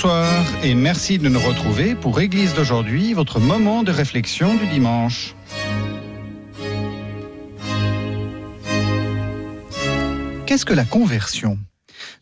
Bonsoir et merci de nous retrouver pour Église d'aujourd'hui, votre moment de réflexion du dimanche. Qu'est-ce que la conversion?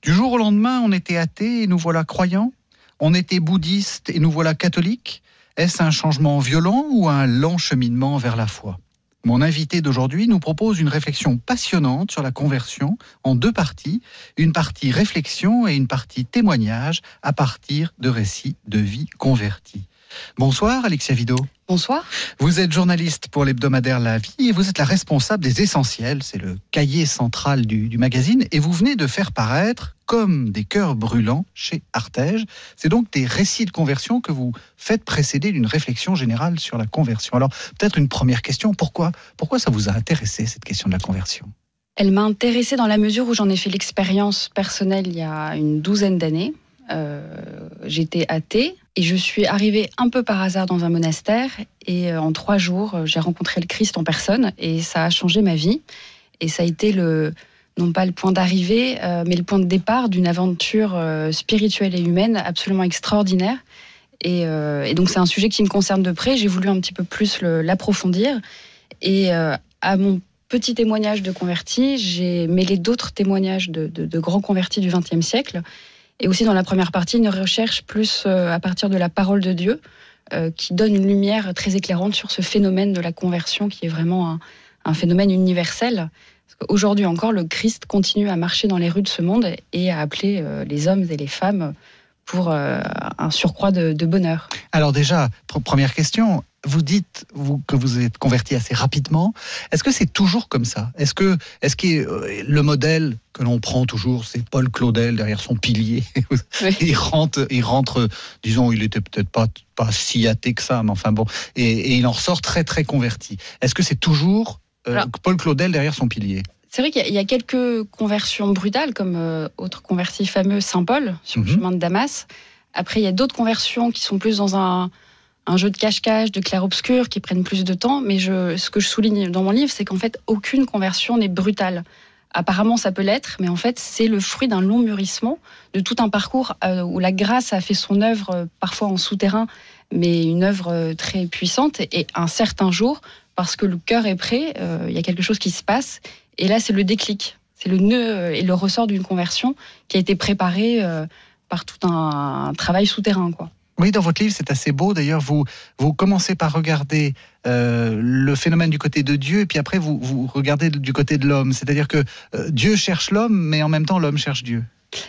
Du jour au lendemain, on était athée et nous voilà croyants? On était bouddhiste et nous voilà catholiques? Est-ce un changement violent ou un lent cheminement vers la foi? Mon invité d'aujourd'hui nous propose une réflexion passionnante sur la conversion en deux parties, une partie réflexion et une partie témoignage à partir de récits de vie convertis. Bonsoir Alexia Vido. Bonsoir. Vous êtes journaliste pour l'hebdomadaire La Vie et vous êtes la responsable des essentiels, c'est le cahier central du, magazine, et vous venez de faire paraître comme des cœurs brûlants chez Artege. C'est donc des récits de conversion que vous faites précéder d'une réflexion générale sur la conversion. Alors peut-être une première question, pourquoi, pourquoi ça vous a intéressé cette question de la conversion? Elle m'a intéressée dans la mesure où j'en ai fait l'expérience personnelle il y a une douzaine d'années. Euh, j'étais athée et je suis arrivée un peu par hasard dans un monastère et euh, en trois jours, euh, j'ai rencontré le Christ en personne et ça a changé ma vie. Et ça a été le, non pas le point d'arrivée, mais le point de départ d'une aventure spirituelle et humaine absolument extraordinaire. Et, donc c'est un sujet qui me concerne de près. J'ai voulu un petit peu plus l'approfondir. Et à mon petit témoignage de converti, j'ai mêlé d'autres témoignages de, de grands convertis du XXe siècle et aussi dans la première partie, une recherche plus euh, à partir de la parole de Dieu, euh, qui donne une lumière très éclairante sur ce phénomène de la conversion, qui est vraiment un, phénomène universel. Aujourd'hui encore, le Christ continue à marcher dans les rues de ce monde et à appeler euh, les hommes et les femmes pour un surcroît de, de bonheur. Alors déjà, première question, vous dites vous, que vous êtes converti assez rapidement. Est-ce que c'est toujours comme ça? Est-ce que, est-ce que euh, le modèle que l'on prend toujours, c'est Paul Claudel derrière son pilier Il rentre, il rentre, disons, il était peut-être pas pas si athée que ça, mais enfin bon, et, il en ressort très très converti. Est-ce que c'est toujours euh, Paul Claudel derrière son pilier? C'est vrai qu'il y, a quelques conversions brutales, comme euh, autre converti fameux Saint Paul sur le mhm. chemin de Damas. Après, il y a d'autres conversions qui sont plus dans un, un jeu de cache-cache, de clair-obscur qui prennent plus de temps. Mais je, ce que je souligne dans mon livre, c'est qu'en fait, aucune conversion n'est brutale. Apparemment, ça peut l'être, mais en fait, c'est le fruit d'un long mûrissement, de tout un parcours euh, où la grâce a fait son œuvre, euh, parfois en souterrain, mais une œuvre euh, très puissante. Et un certain jour, parce que le cœur est prêt, il y a quelque chose qui se passe. Et là, c'est le déclic. C'est le nœud et le ressort d'une conversion qui a été préparé par tout un travail souterrain, quoi. Oui, dans votre livre, c'est assez beau. D'ailleurs, vous, vous commencez par regarder euh, le phénomène du côté de Dieu, et puis après, vous, vous regardez du côté de l'homme. C'est-à-dire que euh, Dieu cherche l'homme, mais en même temps, l'homme cherche Dieu.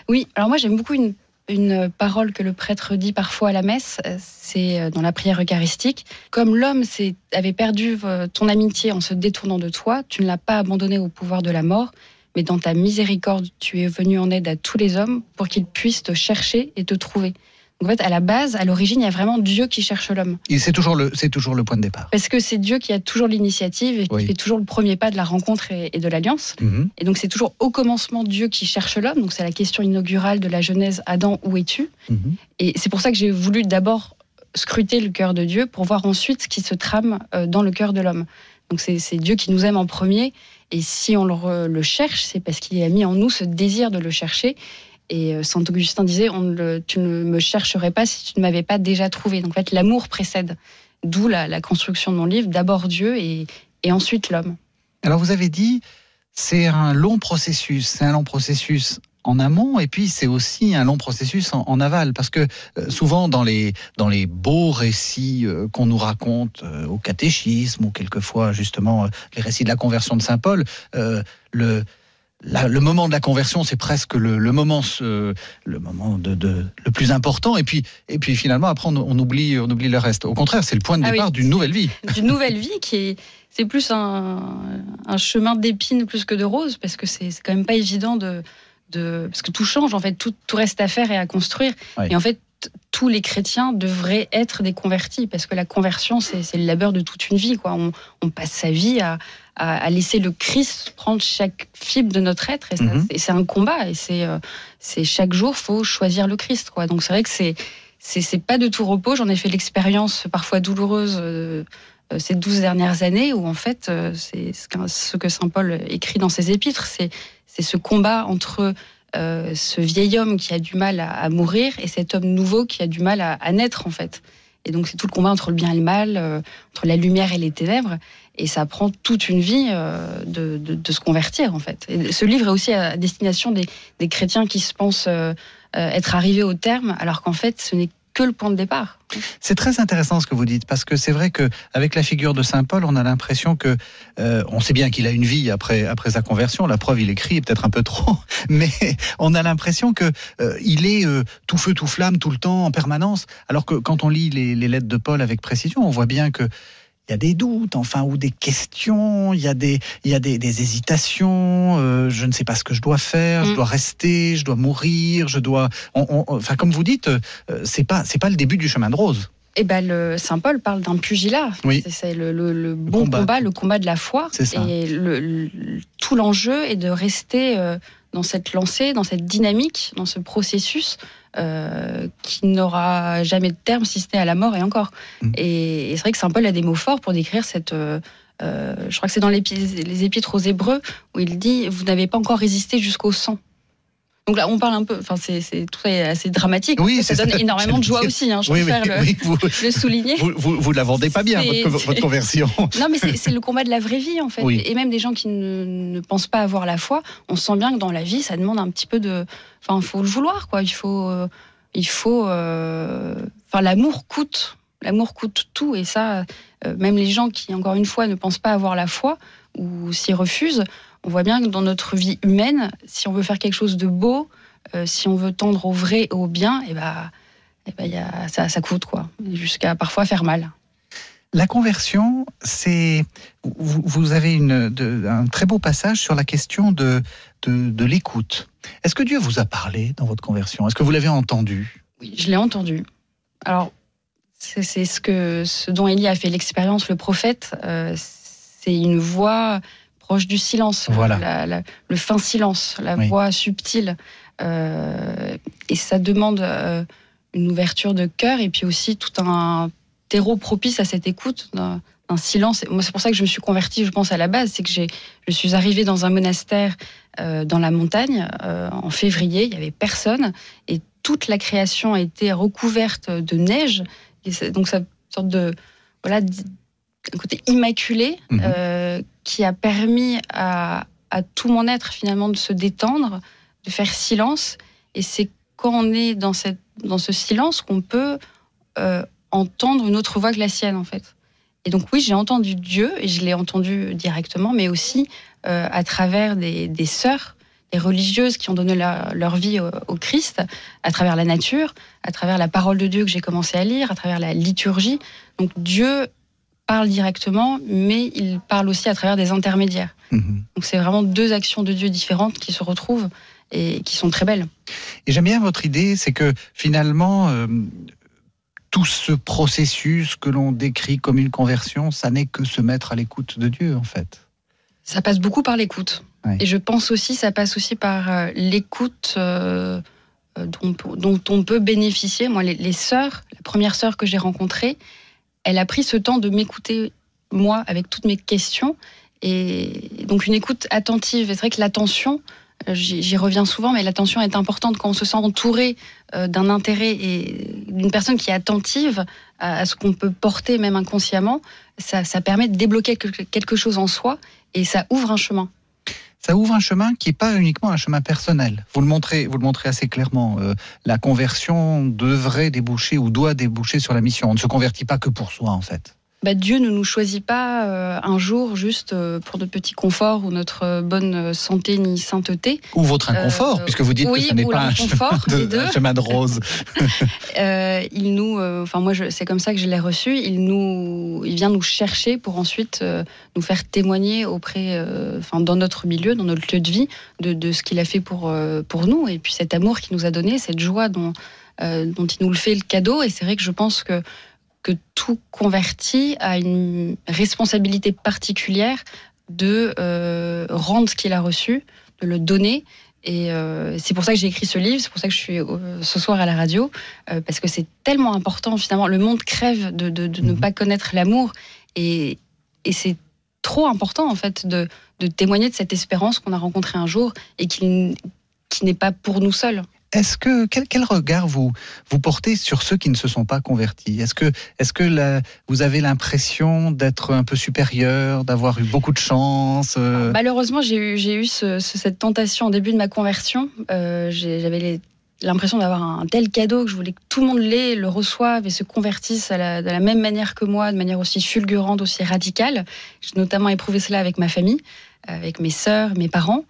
Oui, alors moi, j'aime beaucoup une, une, parole que le prêtre dit parfois à la messe, euh, c'est dans la prière eucharistique. Comme l'homme avait perdu ton amitié en se détournant de toi, tu ne l'as pas abandonné au pouvoir de la mort, mais dans ta miséricorde, tu es venu en aide à tous les hommes pour qu'ils puissent te chercher et te trouver. En fait, à la base, à l'origine, il y a vraiment Dieu qui cherche l'homme. Et c'est toujours le, c'est toujours le point de départ. Parce que c'est Dieu qui a toujours l'initiative et qui fait toujours le premier pas de la rencontre et, de l'alliance. Mhm. Et donc c'est toujours au commencement Dieu qui cherche l'homme. Donc c'est la question inaugurale de la Genèse Adam, où es-tu? Mhm. Et c'est pour ça que j'ai voulu d'abord scruter le cœur de Dieu pour voir ensuite ce qui se trame euh, dans le cœur de l'homme. Donc c'est Dieu qui nous aime en premier. Et si on le, le cherche, c'est parce qu'il a mis en nous ce désir de le chercher. Et euh, Saint Augustin disait on Tu ne me chercherais pas si tu ne m'avais pas déjà trouvé. Donc en fait, l'amour précède. D'où la, construction de mon livre d'abord Dieu et, ensuite l'homme. Alors vous avez dit c'est un long processus. C'est un long processus en amont et puis c'est aussi un long processus en, aval parce que euh, souvent dans les dans les beaux récits euh, qu'on nous raconte au catéchisme ou quelquefois justement les récits de la conversion de saint Paul le le moment de la conversion, c'est presque le, moment, le moment de, le plus important. Et puis, et puis finalement, après, on, oublie, on oublie le reste. Au contraire, c'est le point de ah départ d'une nouvelle vie. D'une nouvelle vie qui est, c'est plus un, chemin d'épines plus que de roses, parce que c'est quand même pas évident de, de, parce que tout change en fait, tout, tout reste à faire et à construire. Et en fait, tous les chrétiens devraient être des convertis, parce que la conversion, c'est le labeur de toute une vie. Quoi. On, passe sa vie à, à, laisser le Christ prendre chaque fibre de notre être, et, mhm. c'est un combat, et euh, c'est chaque jour, faut choisir le Christ. Quoi. Donc c'est vrai que c'est c'est pas de tout repos. J'en ai fait l'expérience parfois douloureuse euh, euh, ces douze dernières années, où en fait, c'est ce que saint Paul écrit dans ses épîtres, c'est ce combat entre euh, ce vieil homme qui a du mal à, mourir et cet homme nouveau qui a du mal à, naître en fait. Et donc c'est tout le combat entre le bien et le mal, entre la lumière et les ténèbres. Et ça prend toute une vie euh, de, se convertir en fait. Ce livre est aussi à destination des, chrétiens qui se pensent être arrivés au terme, alors qu'en fait ce n'est que le point de départ. C'est très intéressant ce que vous dites parce que c'est vrai que avec la figure de saint Paul, on a l'impression que euh, on sait bien qu'il a une vie après après sa conversion. La preuve, il écrit peut-être un peu trop, mais on a l'impression que euh, il est euh, tout feu tout flamme tout le temps en permanence. Alors que quand on lit les lettres de Paul avec précision, on voit bien que il y a des doutes, enfin, ou des questions, il y a des, il y a des, hésitations, euh, je ne sais pas ce que je dois faire, je mm. dois rester, je dois mourir, je dois. enfin, comme vous dites, euh, c'est pas, c'est pas le début du chemin de rose. Eh ben, le Saint Paul parle d'un pugilat. Oui. C'est le, bon combat. le combat de la foi. Et le, tout l'enjeu est de rester euh, dans cette lancée, dans cette dynamique, dans ce processus euh, qui n'aura jamais de terme si ce n'est à la mort et encore. Mm. Et, c'est vrai que Saint Paul a des mots forts pour décrire cette. Euh, euh, je crois que c'est dans les épîtres aux Hébreux où il dit Vous n'avez pas encore résisté jusqu'au sang. Donc là, on parle un peu, enfin, c'est tout assez dramatique. Oui, ça donne énormément de joie aussi. Hein, je préfère le, souligner. Vous, vous, la vendez pas bien, votre, conversion. Non, mais c'est le combat de la vraie vie, en fait. Et même des gens qui ne, pensent pas avoir la foi, on sent bien que dans la vie, ça demande un petit peu de. Enfin, il faut le vouloir, quoi. Il faut. Euh, il faut. Euh, enfin, l'amour coûte. L'amour coûte tout. Et ça, euh, même les gens qui, encore une fois, ne pensent pas avoir la foi ou s'y refusent, on voit bien que dans notre vie humaine, si on veut faire quelque chose de beau, euh, si on veut tendre au vrai et au bien, et eh ben, et bah, y a, ça, ça coûte quoi, jusqu'à parfois faire mal. La conversion, c'est vous, avez une, un très beau passage sur la question de, de, l'écoute. Est-ce que Dieu vous a parlé dans votre conversion? Est-ce que vous l'avez entendu? Oui, je l'ai entendu. Alors, c'est ce que ce dont Élie a fait l'expérience, le prophète. Euh, c'est une voix proche du silence, le fin silence, la voix subtile. Euh, et ça demande euh, une ouverture de cœur et puis aussi tout un terreau propice à cette écoute, un silence. Moi, c'est pour ça que je me suis convertie, je pense, à la base. C'est que j'ai, je suis arrivée dans un monastère euh, dans la montagne en février, il n'y avait personne et toute la création a été recouverte de neige. Et donc, ça sorte de. Voilà, un côté immaculé mhm. euh, qui a permis à, tout mon être finalement de se détendre, de faire silence. Et c'est quand on est dans, cette, dans ce silence qu'on peut euh, entendre une autre voix que la sienne en fait. Et donc oui, j'ai entendu Dieu et je l'ai entendu directement, mais aussi euh, à travers des, des, sœurs, des religieuses qui ont donné leur, vie au, au, Christ, à travers la nature, à travers la parole de Dieu que j'ai commencé à lire, à travers la liturgie. Donc Dieu parle directement, mais il parle aussi à travers des intermédiaires. Mhm. Donc c'est vraiment deux actions de Dieu différentes qui se retrouvent et qui sont très belles. Et j'aime bien votre idée, c'est que finalement, euh, tout ce processus que l'on décrit comme une conversion, ça n'est que se mettre à l'écoute de Dieu, en fait. Ça passe beaucoup par l'écoute. Et je pense aussi, ça passe aussi par euh, l'écoute. Euh, dont, dont, on peut bénéficier. Moi, les, les sœurs, la première sœur que j'ai rencontrée, elle a pris ce temps de m'écouter, moi, avec toutes mes questions. Et donc une écoute attentive. C'est vrai que l'attention, euh, j'y reviens souvent, mais l'attention est importante quand on se sent entouré euh, d'un intérêt et d'une personne qui est attentive à ce qu'on peut porter même inconsciemment. Ça, ça permet de débloquer quelque chose en soi et ça ouvre un chemin ça ouvre un chemin qui n'est pas uniquement un chemin personnel. Vous le montrez, vous le montrez assez clairement. Euh, la conversion devrait déboucher ou doit déboucher sur la mission. On ne se convertit pas que pour soi, en fait. Bah, Dieu ne nous choisit pas euh, un jour juste euh, pour de petits conforts ou notre euh, bonne santé ni sainteté. Ou votre inconfort, puisque vous dites que ce n'est pas un chemin, de, rose. il nous, enfin moi c'est comme ça que je l'ai reçu. Il nous, il vient nous chercher pour ensuite nous faire témoigner auprès, enfin dans notre milieu, dans notre lieu de vie, de, de ce qu'il a fait pour pour nous et puis cet amour qu'il nous a donné, cette joie dont dont il nous le fait le cadeau. Et c'est vrai que je pense que que tout converti a une responsabilité particulière de rendre ce qu'il a reçu, de le donner et euh, c'est pour ça que j'ai écrit ce livre, c'est pour ça que je suis euh, ce soir à la radio, euh, parce que c'est tellement important finalement. Le monde crève de, ne mhm. pas connaître l'amour, et, c'est trop important en fait de, témoigner de cette espérance qu'on a rencontrée un jour et qui n'est pas pour nous seuls. Est-ce que quel, regard vous vous portez sur ceux qui ne se sont pas convertis? Est-ce que est-ce que vous avez l'impression d'être un peu supérieur, d'avoir eu beaucoup de chance euh? Malheureusement, j'ai eu j'ai eu cette tentation au début de ma conversion. Euh, j'avais l'impression d'avoir un tel cadeau que je voulais que tout le monde l'ait, le reçoive et se convertisse de la même manière que moi, de manière aussi fulgurante, aussi radicale. J'ai notamment éprouvé cela avec ma famille, avec mes sœurs, mes parents.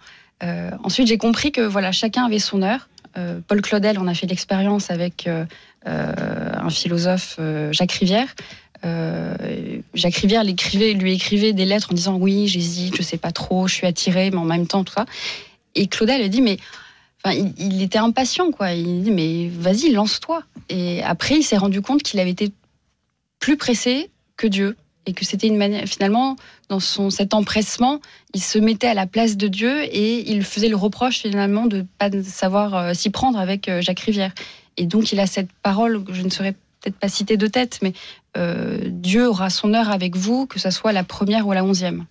Euh, ensuite, j'ai compris que voilà, chacun avait son heure. Euh, Paul Claudel en a fait l'expérience avec euh, un philosophe, Jacques Rivière. Jacques Rivière lui écrivait des lettres en disant oui, j'hésite, je sais pas trop, je suis attiré, mais en même temps tout ça. Et Claudel a dit mais il, il, était impatient quoi. Il dit mais vas-y lance-toi. Et après il s'est rendu compte qu'il avait été plus pressé que Dieu et que c'était une manière, finalement, dans son, cet empressement, il se mettait à la place de Dieu et il faisait le reproche finalement de ne pas savoir euh, s'y prendre avec euh, Jacques Rivière. Et donc il a cette parole que je ne saurais peut-être pas citer de tête, mais euh, Dieu aura son heure avec vous, que ce soit la première ou la onzième.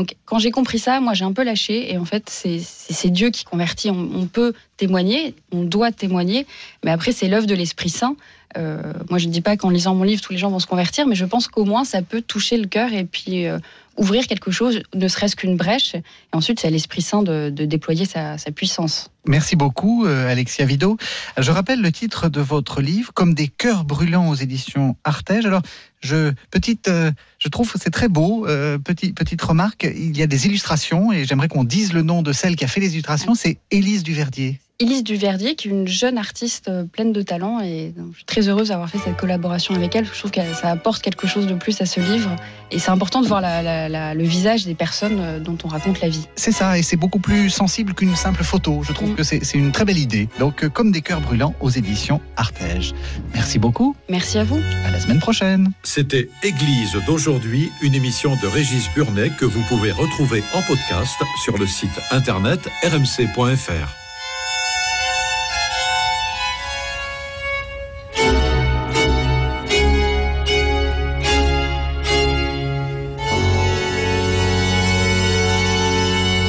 Donc quand j'ai compris ça, moi j'ai un peu lâché et en fait c'est Dieu qui convertit. On, peut témoigner, on doit témoigner, mais après c'est l'œuvre de l'Esprit Saint. Euh, moi je ne dis pas qu'en lisant mon livre tous les gens vont se convertir, mais je pense qu'au moins ça peut toucher le cœur et puis euh, ouvrir quelque chose, ne serait-ce qu'une brèche. Et ensuite c'est à l'Esprit Saint de, déployer sa, puissance. Merci beaucoup euh, Alexia Vido. Je rappelle le titre de votre livre, Comme des cœurs brûlants aux éditions Artege. Alors je, petite, euh, je trouve que c'est très beau. Euh, petite, petite remarque, il y a des illustrations et j'aimerais qu'on dise le nom de celle qui a fait les illustrations. C'est Élise Duverdier. Élise Duverdier, qui est une jeune artiste euh, pleine de talent. Et je suis très heureuse d'avoir fait cette collaboration avec elle. Je trouve que ça apporte quelque chose de plus à ce livre. Et c'est important de voir le visage des personnes euh, dont on raconte la vie. C'est ça, et c'est beaucoup plus sensible qu'une simple photo. Je trouve mm. que c'est une très belle idée. Donc, euh, comme des cœurs brûlants aux éditions Artege. Merci beaucoup. Merci à vous. À la semaine prochaine. C'était Église d'aujourd'hui, une émission de Régis Burnet que vous pouvez retrouver en podcast sur le site internet rmc.fr.